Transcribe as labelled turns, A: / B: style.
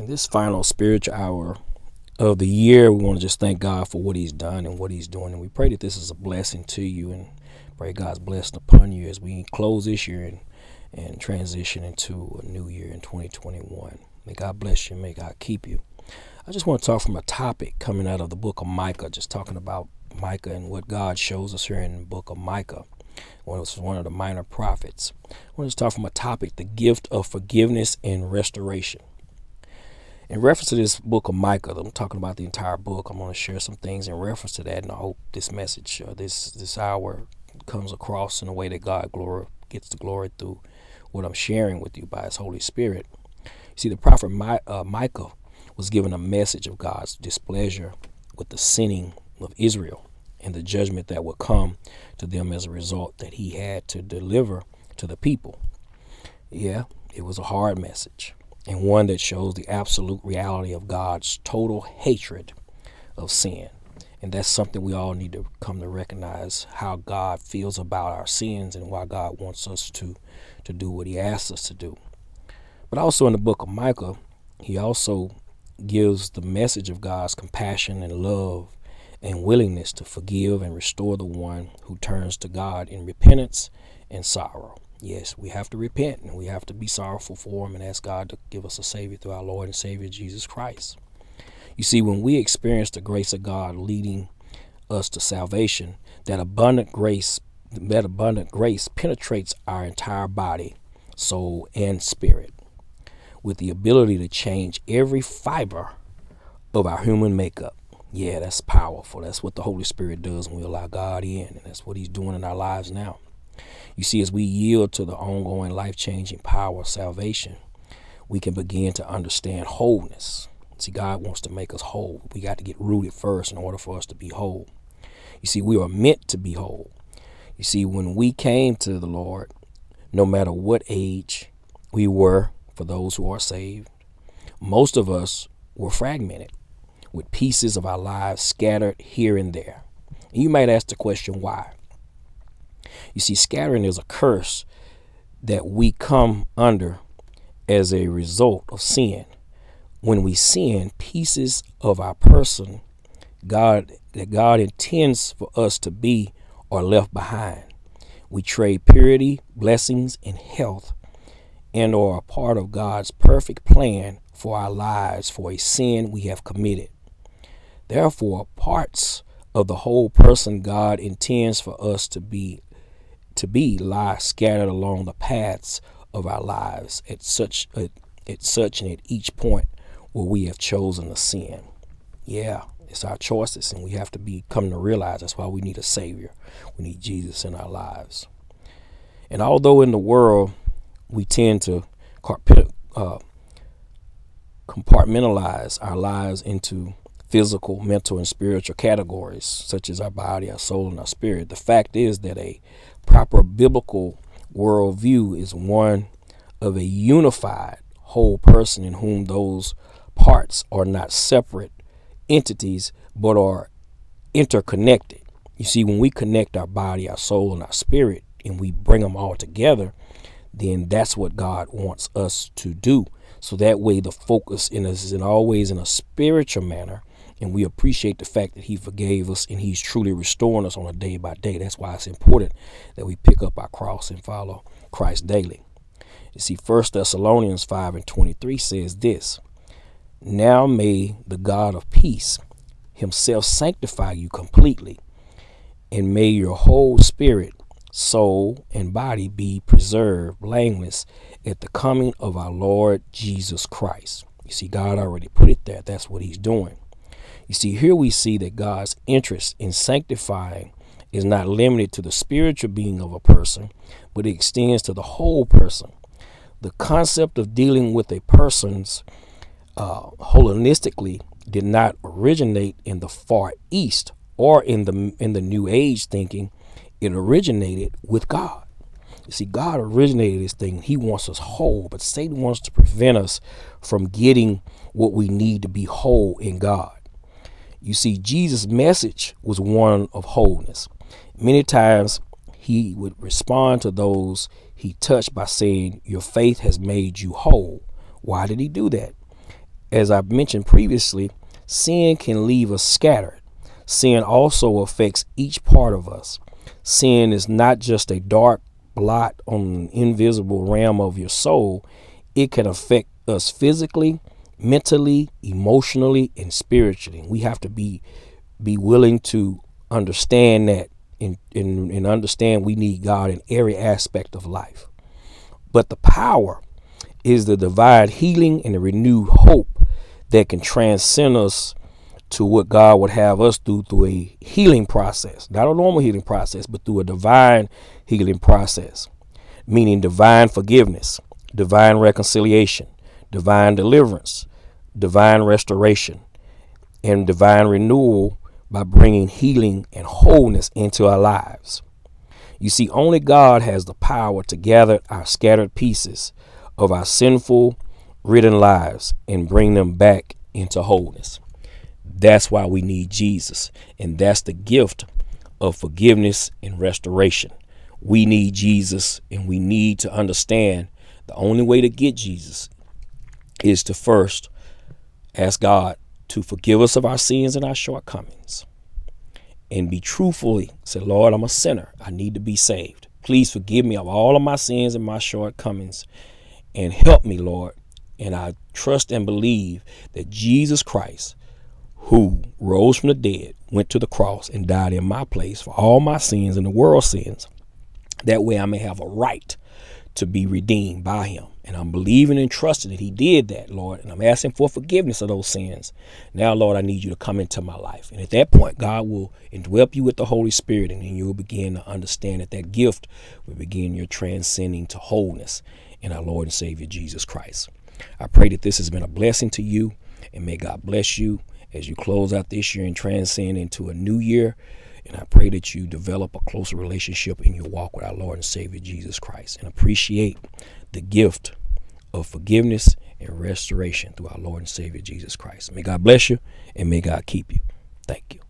A: In this final spiritual hour of the year, we want to just thank God for what He's done and what He's doing. And we pray that this is a blessing to you and pray God's blessing upon you as we close this year and, and transition into a new year in 2021. May God bless you. May God keep you. I just want to talk from a topic coming out of the book of Micah, just talking about Micah and what God shows us here in the book of Micah. One was one of the minor prophets. I want to talk from a topic, the gift of forgiveness and restoration. In reference to this book of Micah, I'm talking about the entire book. I'm going to share some things in reference to that, and I hope this message, uh, this this hour, comes across in a way that God glory gets the glory through what I'm sharing with you by His Holy Spirit. You see, the prophet My, uh, Micah was given a message of God's displeasure with the sinning of Israel and the judgment that would come to them as a result that he had to deliver to the people. Yeah, it was a hard message and one that shows the absolute reality of God's total hatred of sin. And that's something we all need to come to recognize how God feels about our sins and why God wants us to, to do what he asks us to do. But also in the book of Micah, he also gives the message of God's compassion and love and willingness to forgive and restore the one who turns to God in repentance and sorrow. Yes, we have to repent and we have to be sorrowful for Him and ask God to give us a Savior through our Lord and Savior Jesus Christ. You see, when we experience the grace of God leading us to salvation, that abundant grace, that abundant grace penetrates our entire body, soul, and spirit with the ability to change every fiber of our human makeup. Yeah, that's powerful. That's what the Holy Spirit does when we allow God in, and that's what He's doing in our lives now. You see, as we yield to the ongoing life changing power of salvation, we can begin to understand wholeness. See, God wants to make us whole. We got to get rooted first in order for us to be whole. You see, we are meant to be whole. You see, when we came to the Lord, no matter what age we were, for those who are saved, most of us were fragmented with pieces of our lives scattered here and there. And you might ask the question, why? You see, scattering is a curse that we come under as a result of sin. When we sin, pieces of our person, God that God intends for us to be are left behind. We trade purity, blessings, and health and are a part of God's perfect plan for our lives for a sin we have committed. Therefore, parts of the whole person God intends for us to be to be lie scattered along the paths of our lives at such a, at such and at each point where we have chosen to sin. Yeah, it's our choices, and we have to be come to realize that's why we need a Savior. We need Jesus in our lives. And although in the world we tend to uh, compartmentalize our lives into physical, mental, and spiritual categories, such as our body, our soul, and our spirit. The fact is that a proper biblical worldview is one of a unified whole person in whom those parts are not separate entities but are interconnected. You see, when we connect our body, our soul, and our spirit, and we bring them all together, then that's what God wants us to do. So that way, the focus in us is always in a spiritual manner and we appreciate the fact that he forgave us and he's truly restoring us on a day by day. That's why it's important that we pick up our cross and follow Christ daily. You see, 1 Thessalonians 5 and 23 says this Now may the God of peace himself sanctify you completely, and may your whole spirit, soul, and body be preserved blameless at the coming of our Lord Jesus Christ. You see, God already put it there. That's what he's doing. You see, here we see that God's interest in sanctifying is not limited to the spiritual being of a person, but it extends to the whole person. The concept of dealing with a person's uh, holistically did not originate in the Far East or in the in the New Age thinking. It originated with God. You see, God originated this thing. He wants us whole, but Satan wants to prevent us from getting what we need to be whole in God. You see, Jesus' message was one of wholeness. Many times he would respond to those he touched by saying, Your faith has made you whole. Why did he do that? as I mentioned previously, sin can leave us scattered. Sin also affects each part of us. Sin is not just a dark blot on an invisible realm of your soul, it can affect us physically, mentally, emotionally, and spiritually. We have to be be willing to understand that and, and, and understand we need God in every aspect of life. But the power is the divine healing and the renewed hope that can transcend us to what God would have us do through a healing process, not a normal healing process, but through a divine healing process, meaning divine forgiveness, divine reconciliation, divine deliverance, divine restoration, and divine renewal by bringing healing and wholeness into our lives. You see, only God has the power to gather our scattered pieces of our sinful, ridden lives and bring them back into wholeness. That's why we need Jesus. And that's the gift of forgiveness and restoration. We need Jesus and we need to understand the only way to get Jesus is to first ask God to forgive us of our sins and our shortcomings and be truthfully say, Lord, I'm a sinner. I need to be saved. Please forgive me of all of my sins and my shortcomings and help me, Lord. And I trust and believe that Jesus Christ, who rose from the dead, went to the cross and died in my place for all my sins and the world's sins. That way I may have a right to be redeemed by him. And I'm believing and trusting that he did that, Lord. And I'm asking for forgiveness of those sins. Now, Lord, I need you to come into my life. And at that point, God will indwell you with the Holy Spirit. And then you'll begin to understand that that gift will begin your transcending to wholeness in our Lord and Savior Jesus Christ. I pray that this has been a blessing to you. And may God bless you as you close out this year and transcend into a new year. And I pray that you develop a closer relationship in your walk with our Lord and Savior Jesus Christ and appreciate the gift of forgiveness and restoration through our Lord and Savior Jesus Christ. May God bless you and may God keep you. Thank you.